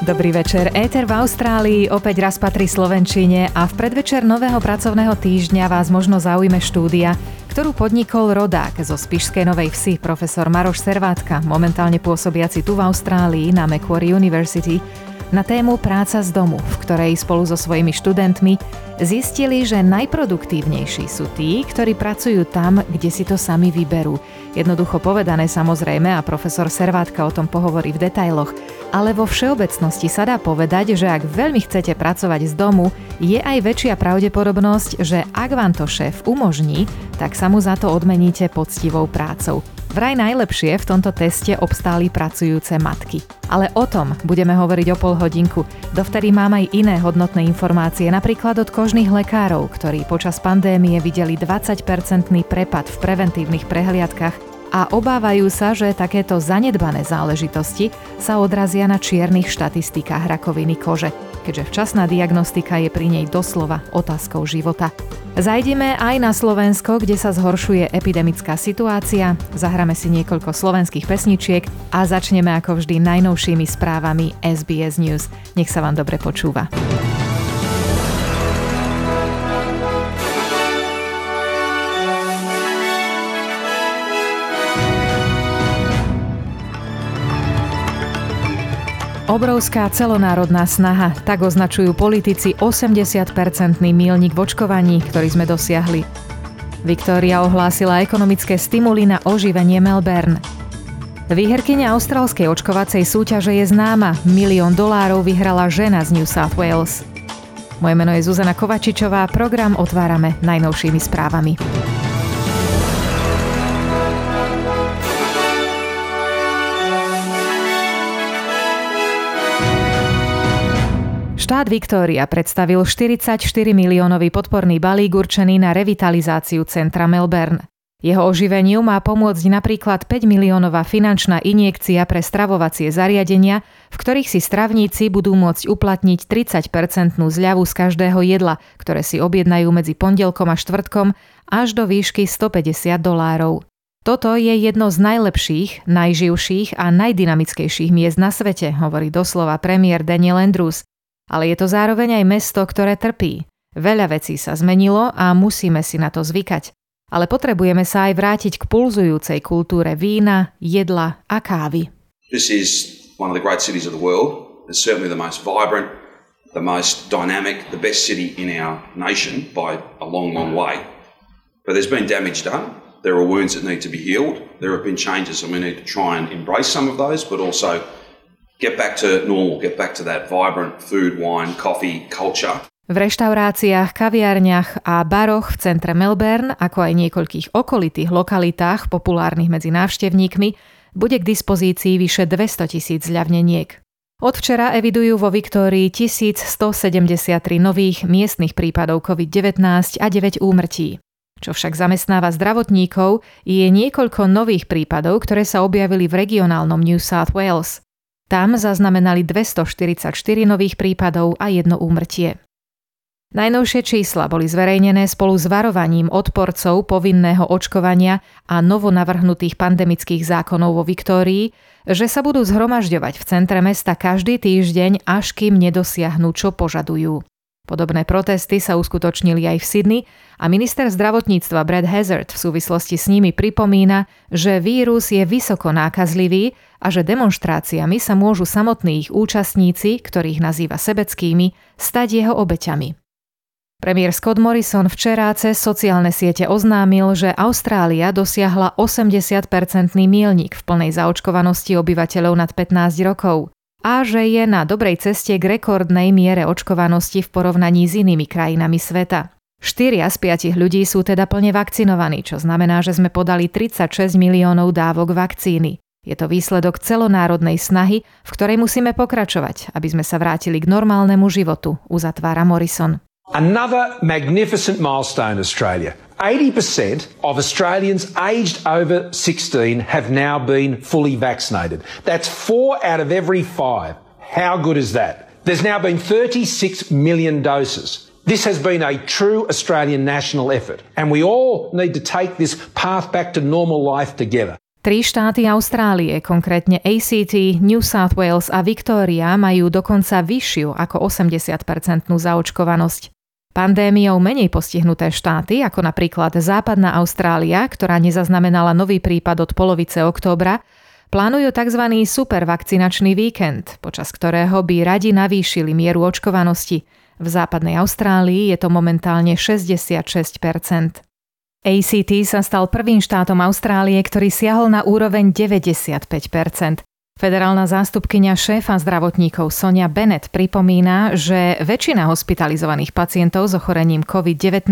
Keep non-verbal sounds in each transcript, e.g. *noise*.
Dobrý večer. Éter v Austrálii opäť raz patrí Slovenčine a v predvečer nového pracovného týždňa vás možno zaujme štúdia, ktorú podnikol rodák zo Spišskej Novej Vsi, profesor Maroš Servátka, momentálne pôsobiaci tu v Austrálii na Macquarie University, na tému Práca z domu, v ktorej spolu so svojimi študentmi zistili, že najproduktívnejší sú tí, ktorí pracujú tam, kde si to sami vyberú. Jednoducho povedané samozrejme a profesor Servátka o tom pohovorí v detailoch, ale vo všeobecnosti sa dá povedať, že ak veľmi chcete pracovať z domu, je aj väčšia pravdepodobnosť, že ak vám to šéf umožní, tak sa mu za to odmeníte poctivou prácou. Vraj najlepšie v tomto teste obstáli pracujúce matky. Ale o tom budeme hovoriť o pol hodinku. Dovtedy mám aj iné hodnotné informácie, napríklad od kožných lekárov, ktorí počas pandémie videli 20-percentný prepad v preventívnych prehliadkach a obávajú sa, že takéto zanedbané záležitosti sa odrazia na čiernych štatistikách rakoviny kože, keďže včasná diagnostika je pri nej doslova otázkou života. Zajdeme aj na Slovensko, kde sa zhoršuje epidemická situácia, zahráme si niekoľko slovenských pesničiek a začneme ako vždy najnovšími správami SBS News. Nech sa vám dobre počúva. Obrovská celonárodná snaha, tak označujú politici 80-percentný mílnik v očkovaní, ktorý sme dosiahli. Viktória ohlásila ekonomické stimuly na oživenie Melbourne. Výherkyňa austrálskej očkovacej súťaže je známa. Milión dolárov vyhrala žena z New South Wales. Moje meno je Zuzana Kovačičová, program otvárame najnovšími správami. Štát Viktória predstavil 44 miliónový podporný balík určený na revitalizáciu centra Melbourne. Jeho oživeniu má pomôcť napríklad 5 miliónová finančná injekcia pre stravovacie zariadenia, v ktorých si stravníci budú môcť uplatniť 30-percentnú zľavu z každého jedla, ktoré si objednajú medzi pondelkom a štvrtkom až do výšky 150 dolárov. Toto je jedno z najlepších, najživších a najdynamickejších miest na svete, hovorí doslova premiér Daniel Andrews ale je to zároveň aj mesto, ktoré trpí. Veľa vecí sa zmenilo a musíme si na to zvykať. Ale potrebujeme sa aj vrátiť k pulzujúcej kultúre vína, jedla a kávy. This is one of the great cities of the world. It's certainly the most vibrant, the most dynamic, the best city in our nation by a long, long way. But there's been damage done. There are wounds that need to be healed. There have been changes, and we need to try and embrace some of those, but also get back to normal, get back to that vibrant food, wine, coffee culture. V reštauráciách, kaviarniach a baroch v centre Melbourne, ako aj niekoľkých okolitých lokalitách populárnych medzi návštevníkmi, bude k dispozícii vyše 200 tisíc zľavneniek. Od včera evidujú vo Viktórii 1173 nových miestnych prípadov COVID-19 a 9 úmrtí. Čo však zamestnáva zdravotníkov, je niekoľko nových prípadov, ktoré sa objavili v regionálnom New South Wales. Tam zaznamenali 244 nových prípadov a jedno úmrtie. Najnovšie čísla boli zverejnené spolu s varovaním odporcov povinného očkovania a novonavrhnutých pandemických zákonov vo Viktórii, že sa budú zhromažďovať v centre mesta každý týždeň, až kým nedosiahnu, čo požadujú. Podobné protesty sa uskutočnili aj v Sydney a minister zdravotníctva Brad Hazard v súvislosti s nimi pripomína, že vírus je vysoko nákazlivý a že demonstráciami sa môžu samotní ich účastníci, ktorých nazýva sebeckými, stať jeho obeťami. Premiér Scott Morrison včera cez sociálne siete oznámil, že Austrália dosiahla 80-percentný mílnik v plnej zaočkovanosti obyvateľov nad 15 rokov a že je na dobrej ceste k rekordnej miere očkovanosti v porovnaní s inými krajinami sveta. 4 z 5 ľudí sú teda plne vakcinovaní, čo znamená, že sme podali 36 miliónov dávok vakcíny. Je to výsledok celonárodnej snahy, v ktorej musíme pokračovať, aby sme sa vrátili k normálnemu životu, uzatvára Morrison. Another magnificent milestone, Australia. 80% of Australians aged over 16 have now been fully vaccinated. That's four out of every five. How good is that? There's now been 36 million doses. This has been a true Australian national effort, and we all need to take this path back to normal life together. Tri štáty Austrálie, konkrétne ACT, New South Wales a Victoria, majú dokonca vyššiu ako 80-percentnú zaočkovanosť. Pandémiou menej postihnuté štáty, ako napríklad Západná Austrália, ktorá nezaznamenala nový prípad od polovice októbra, plánujú tzv. supervakcinačný víkend, počas ktorého by radi navýšili mieru očkovanosti. V západnej Austrálii je to momentálne 66% ACT sa stal prvým štátom Austrálie, ktorý siahol na úroveň 95 Federálna zástupkynia šéfa zdravotníkov Sonia Bennett pripomína, že väčšina hospitalizovaných pacientov s ochorením COVID-19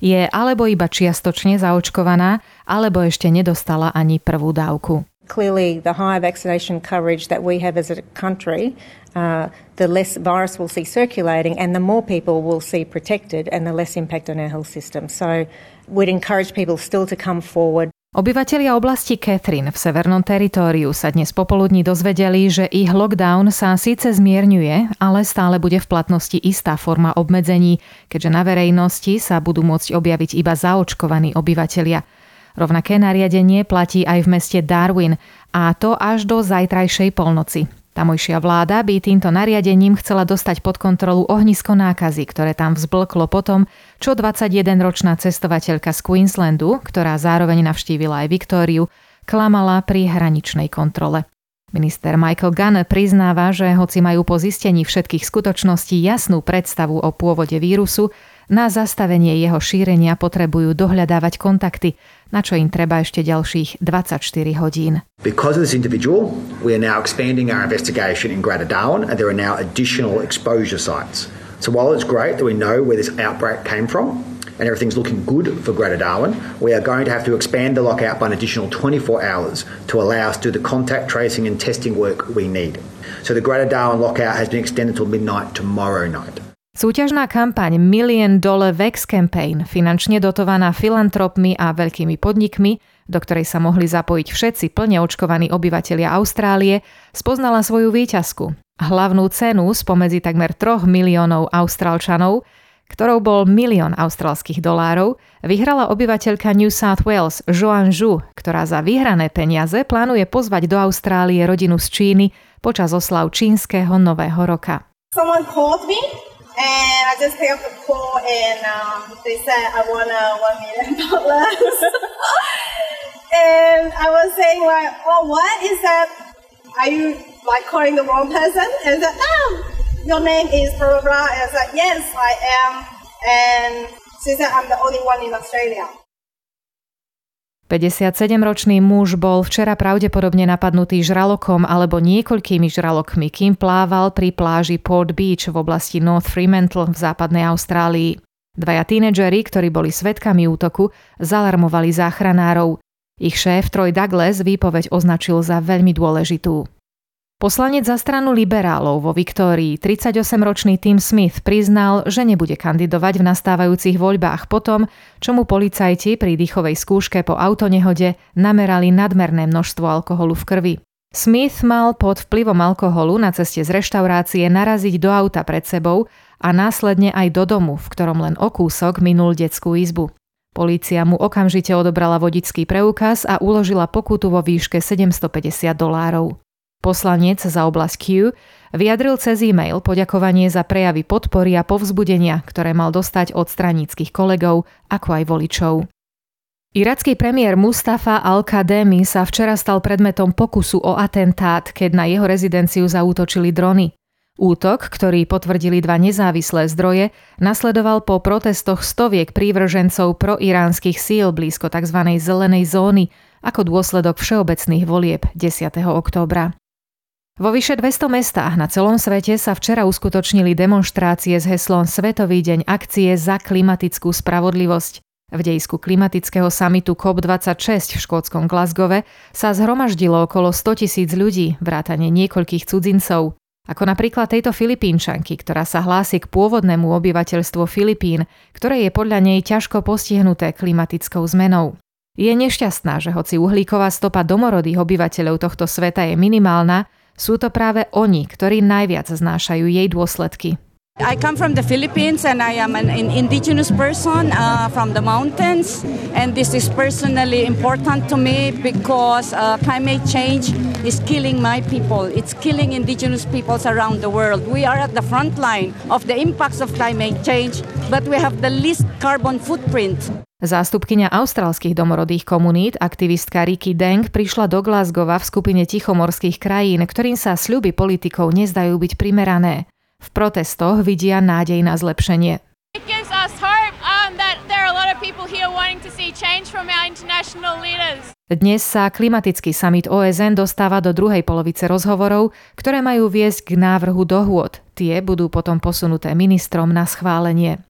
je alebo iba čiastočne zaočkovaná, alebo ešte nedostala ani prvú dávku. Clearly, the higher vaccination coverage that we have as a country, uh, the less virus we'll see circulating, and the more people we'll see protected, and the less impact on our health system. So, we'd encourage people still to come forward. Obyvatelia oblasti Catherine v severnom teritóriu sa dnes popoludní dozvedeli, že ich lockdown sa síce zmierňuje, ale stále bude v platnosti istá forma obmedzení, keďže na verejnosti sa budú môcť objaviť iba zaočkovaní obyvatelia. Rovnaké nariadenie platí aj v meste Darwin a to až do zajtrajšej polnoci. Tamojšia vláda by týmto nariadením chcela dostať pod kontrolu ohnisko nákazy, ktoré tam vzblklo potom, čo 21-ročná cestovateľka z Queenslandu, ktorá zároveň navštívila aj Viktóriu, klamala pri hraničnej kontrole. Minister Michael Gunn priznáva, že hoci majú po zistení všetkých skutočností jasnú predstavu o pôvode vírusu, na zastavenie jeho šírenia potrebujú dohľadávať kontakty, na čo im treba ešte ďalších 24 hodín. Because of this individual, we are now expanding our investigation in Greater Darwin and there are now additional exposure sites. So while it's great that we know where this outbreak came from, and everything's looking good for Greater Darwin, we are going to have to expand the lockout by an additional 24 hours to allow us to do the contact tracing and testing work we need. So the Greater Darwin lockout has been extended till midnight tomorrow night. Súťažná kampaň Million Dollar Vex Campaign, finančne dotovaná filantropmi a veľkými podnikmi, do ktorej sa mohli zapojiť všetci plne očkovaní obyvatelia Austrálie, spoznala svoju výťazku. Hlavnú cenu spomedzi takmer 3 miliónov austrálčanov, ktorou bol milión austrálskych dolárov, vyhrala obyvateľka New South Wales Joan Zhu, ktorá za vyhrané peniaze plánuje pozvať do Austrálie rodinu z Číny počas oslav čínskeho nového roka. Someone called me And I just picked up the call and um, they said I won a one million *laughs* dollars. and I was saying like, oh, what is that? Are you like calling the wrong person? And said, no, your name is blah blah blah. And I like, yes, I am. And she said I'm the only one in Australia. 57-ročný muž bol včera pravdepodobne napadnutý žralokom alebo niekoľkými žralokmi, kým plával pri pláži Port Beach v oblasti North Fremantle v západnej Austrálii. Dvaja tínedžeri, ktorí boli svetkami útoku, zalarmovali záchranárov. Ich šéf Troy Douglas výpoveď označil za veľmi dôležitú. Poslanec za stranu liberálov vo Viktórii, 38-ročný Tim Smith, priznal, že nebude kandidovať v nastávajúcich voľbách potom, čo mu policajti pri dýchovej skúške po autonehode namerali nadmerné množstvo alkoholu v krvi. Smith mal pod vplyvom alkoholu na ceste z reštaurácie naraziť do auta pred sebou a následne aj do domu, v ktorom len o kúsok minul detskú izbu. Polícia mu okamžite odobrala vodický preukaz a uložila pokutu vo výške 750 dolárov. Poslanec za oblasť Q vyjadril cez e-mail poďakovanie za prejavy podpory a povzbudenia, ktoré mal dostať od straníckých kolegov, ako aj voličov. Iracký premiér Mustafa al-Kademi sa včera stal predmetom pokusu o atentát, keď na jeho rezidenciu zaútočili drony. Útok, ktorý potvrdili dva nezávislé zdroje, nasledoval po protestoch stoviek prívržencov proiránskych síl blízko tzv. zelenej zóny ako dôsledok všeobecných volieb 10. októbra. Vo vyše 200 mestách na celom svete sa včera uskutočnili demonstrácie s heslom Svetový deň akcie za klimatickú spravodlivosť. V dejisku klimatického samitu COP26 v škótskom Glasgowe sa zhromaždilo okolo 100 tisíc ľudí, vrátane niekoľkých cudzincov. Ako napríklad tejto Filipínčanky, ktorá sa hlási k pôvodnému obyvateľstvu Filipín, ktoré je podľa nej ťažko postihnuté klimatickou zmenou. Je nešťastná, že hoci uhlíková stopa domorodých obyvateľov tohto sveta je minimálna, sú to práve oni, ktorí najviac znášajú jej dôsledky. I come from the Philippines and I am an indigenous person uh, from the mountains. And this is personally important to me because uh, climate change is killing my people. It's killing indigenous peoples around the world. We are at the front line of the impacts of climate change, but we have the least carbon footprint. Zástupkynia austrálskych domorodých komunít, aktivistka Ricky Deng, prišla do Glasgowa v skupine tichomorských krajín, ktorým sa sľuby politikov nezdajú byť primerané. V protestoch vidia nádej na zlepšenie. Dnes sa klimatický summit OSN dostáva do druhej polovice rozhovorov, ktoré majú viesť k návrhu dohôd. Tie budú potom posunuté ministrom na schválenie.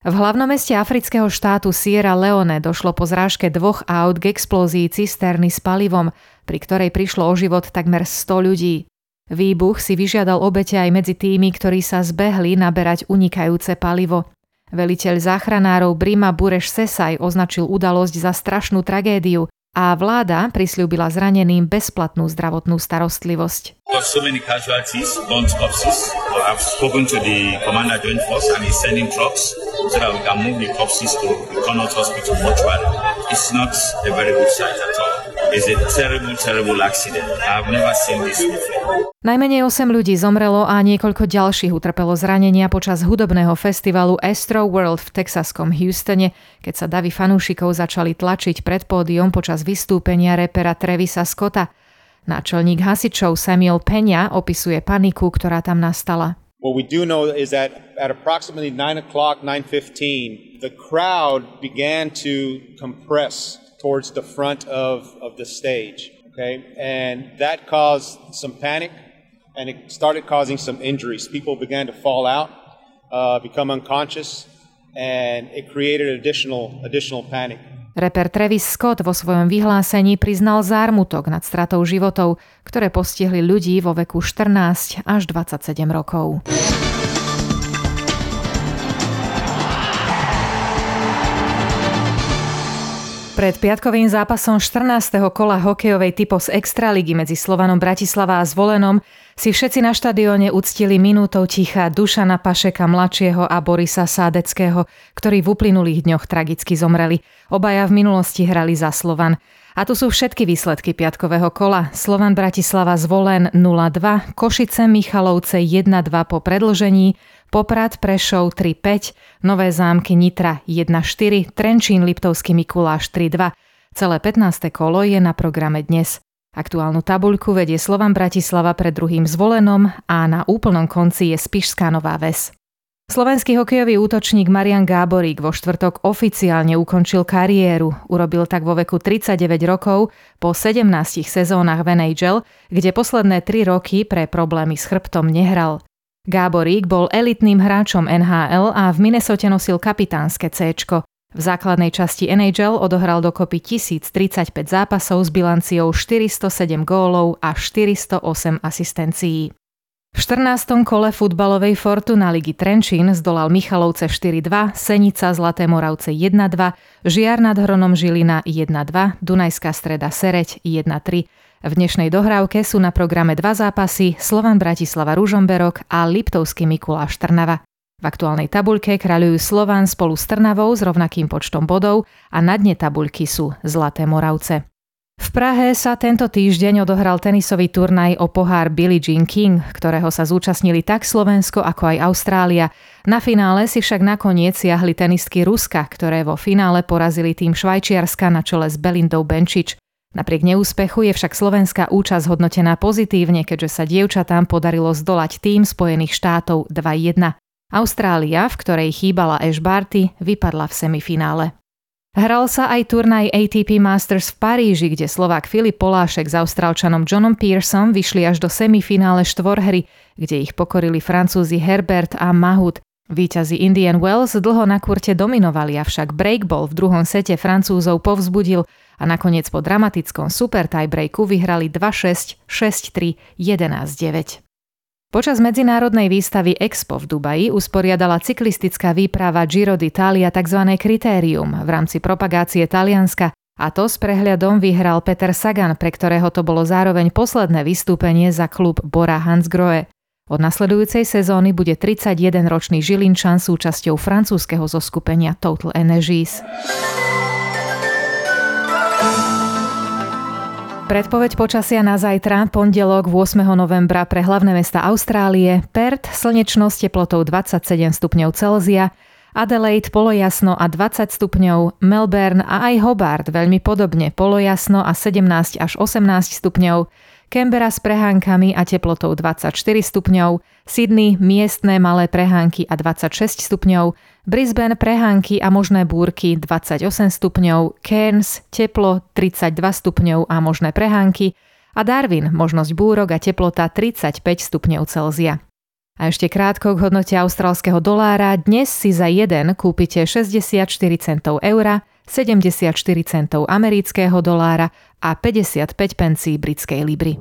V hlavnom meste afrického štátu Sierra Leone došlo po zrážke dvoch aut k explózii cisterny s palivom, pri ktorej prišlo o život takmer 100 ľudí. Výbuch si vyžiadal obete aj medzi tými, ktorí sa zbehli naberať unikajúce palivo. Veliteľ záchranárov Brima Bureš Sesaj označil udalosť za strašnú tragédiu a vláda prislúbila zraneným bezplatnú zdravotnú starostlivosť. So many casualties, burnt corpses. I've spoken to the Commander Joint Force and he's sending trucks so that we can move the corpses to Connaught Hospital mortuary. It's not a very good sight at all. It's a terrible, terrible accident. I've never seen this before. Najmenej 8 ľudí zomrelo a niekoľko ďalších utrpelo zranenia počas hudobného festivalu Astro World v texaskom Houstone, keď sa davy fanúšikov začali tlačiť pred pódium počas vystúpenia repera Trevisa Scotta. Náčelník hasičov Samuel Peňa opisuje paniku, ktorá tam nastala. What we do know is that at approximately 9 o'clock, 9.15, the crowd began to compress towards the front of, of the stage. Okay, and that caused some panic, and it started causing some injuries. People began to fall out, uh, become unconscious, and it created additional additional panic. Reper Travis Scott vo svojom vyhlásení priznal zármutok nad stratou životov, ktoré postihli ľudí vo veku 14 až 27 rokov. Pred piatkovým zápasom 14. kola hokejovej typos Extraligy medzi Slovanom Bratislava a Zvolenom si všetci na štadióne uctili minútou ticha Dušana Pašeka mladšieho a Borisa Sádeckého, ktorí v uplynulých dňoch tragicky zomreli. Obaja v minulosti hrali za Slovan. A tu sú všetky výsledky piatkového kola. Slovan Bratislava zvolen 0-2, Košice Michalovce 1-2 po predlžení, Poprad Prešov 3-5, Nové zámky Nitra 1-4, Trenčín Liptovský Mikuláš 3-2. Celé 15. kolo je na programe dnes. Aktuálnu tabuľku vedie Slovan Bratislava pred druhým zvolenom a na úplnom konci je Spišská Nová Ves. Slovenský hokejový útočník Marian Gáborík vo štvrtok oficiálne ukončil kariéru. Urobil tak vo veku 39 rokov po 17 sezónach v NHL, kde posledné 3 roky pre problémy s chrbtom nehral. Gáborík bol elitným hráčom NHL a v Minnesote nosil kapitánske C. V základnej časti NHL odohral dokopy 1035 zápasov s bilanciou 407 gólov a 408 asistencií. V 14. kole futbalovej Fortuna ligy Trenčín zdolal Michalovce 4-2, Senica Zlaté Moravce 1-2, Žiar nad Hronom Žilina 1-2, Dunajská streda Sereď 1-3. V dnešnej dohrávke sú na programe dva zápasy Slovan Bratislava Ružomberok a Liptovský Mikuláš Trnava. V aktuálnej tabuľke kráľujú Slovan spolu s Trnavou s rovnakým počtom bodov a na dne tabuľky sú Zlaté Moravce. V Prahe sa tento týždeň odohral tenisový turnaj o pohár Billie Jean King, ktorého sa zúčastnili tak Slovensko ako aj Austrália. Na finále si však nakoniec siahli tenistky Ruska, ktoré vo finále porazili tým Švajčiarska na čele s Belindou Benčič. Napriek neúspechu je však slovenská účasť hodnotená pozitívne, keďže sa dievčatám podarilo zdolať tým Spojených štátov 2-1. Austrália, v ktorej chýbala Ash Barty, vypadla v semifinále. Hral sa aj turnaj ATP Masters v Paríži, kde Slovák Filip Polášek s Austrálčanom Johnom Pearsom vyšli až do semifinále štvorhry, kde ich pokorili Francúzi Herbert a Mahut. Výťazí Indian Wells dlho na kurte dominovali, avšak breakball v druhom sete Francúzov povzbudil a nakoniec po dramatickom super tiebreaku vyhrali 2-6, 6-3, 11-9. Počas medzinárodnej výstavy Expo v Dubaji usporiadala cyklistická výprava Giro d'Italia tzv. kritérium v rámci propagácie Talianska a to s prehľadom vyhral Peter Sagan, pre ktorého to bolo zároveň posledné vystúpenie za klub Bora Hansgrohe. Od nasledujúcej sezóny bude 31-ročný Žilinčan súčasťou francúzskeho zoskupenia Total Energies. Predpoveď počasia na zajtra, pondelok 8. novembra pre hlavné mesta Austrálie, Perth slnečno s teplotou 27 stupňov Celzia, Adelaide polojasno a 20 stupňov, Melbourne a aj Hobart veľmi podobne polojasno a 17 až 18 stupňov, Canberra s prehánkami a teplotou 24 stupňov, Sydney miestne malé prehánky a 26 stupňov, Brisbane prehánky a možné búrky 28 stupňov, Cairns teplo 32 stupňov a možné prehánky a Darwin možnosť búrok a teplota 35 stupňov Celzia. A ešte krátko k hodnote austrálskeho dolára. Dnes si za jeden kúpite 64 centov eura, 74 centov amerického dolára a 55 pencí britskej libry.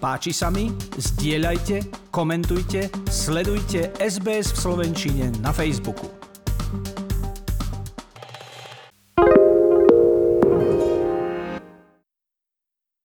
Páči sa mi? Zdieľajte, komentujte, sledujte SBS v Slovenčine na Facebooku.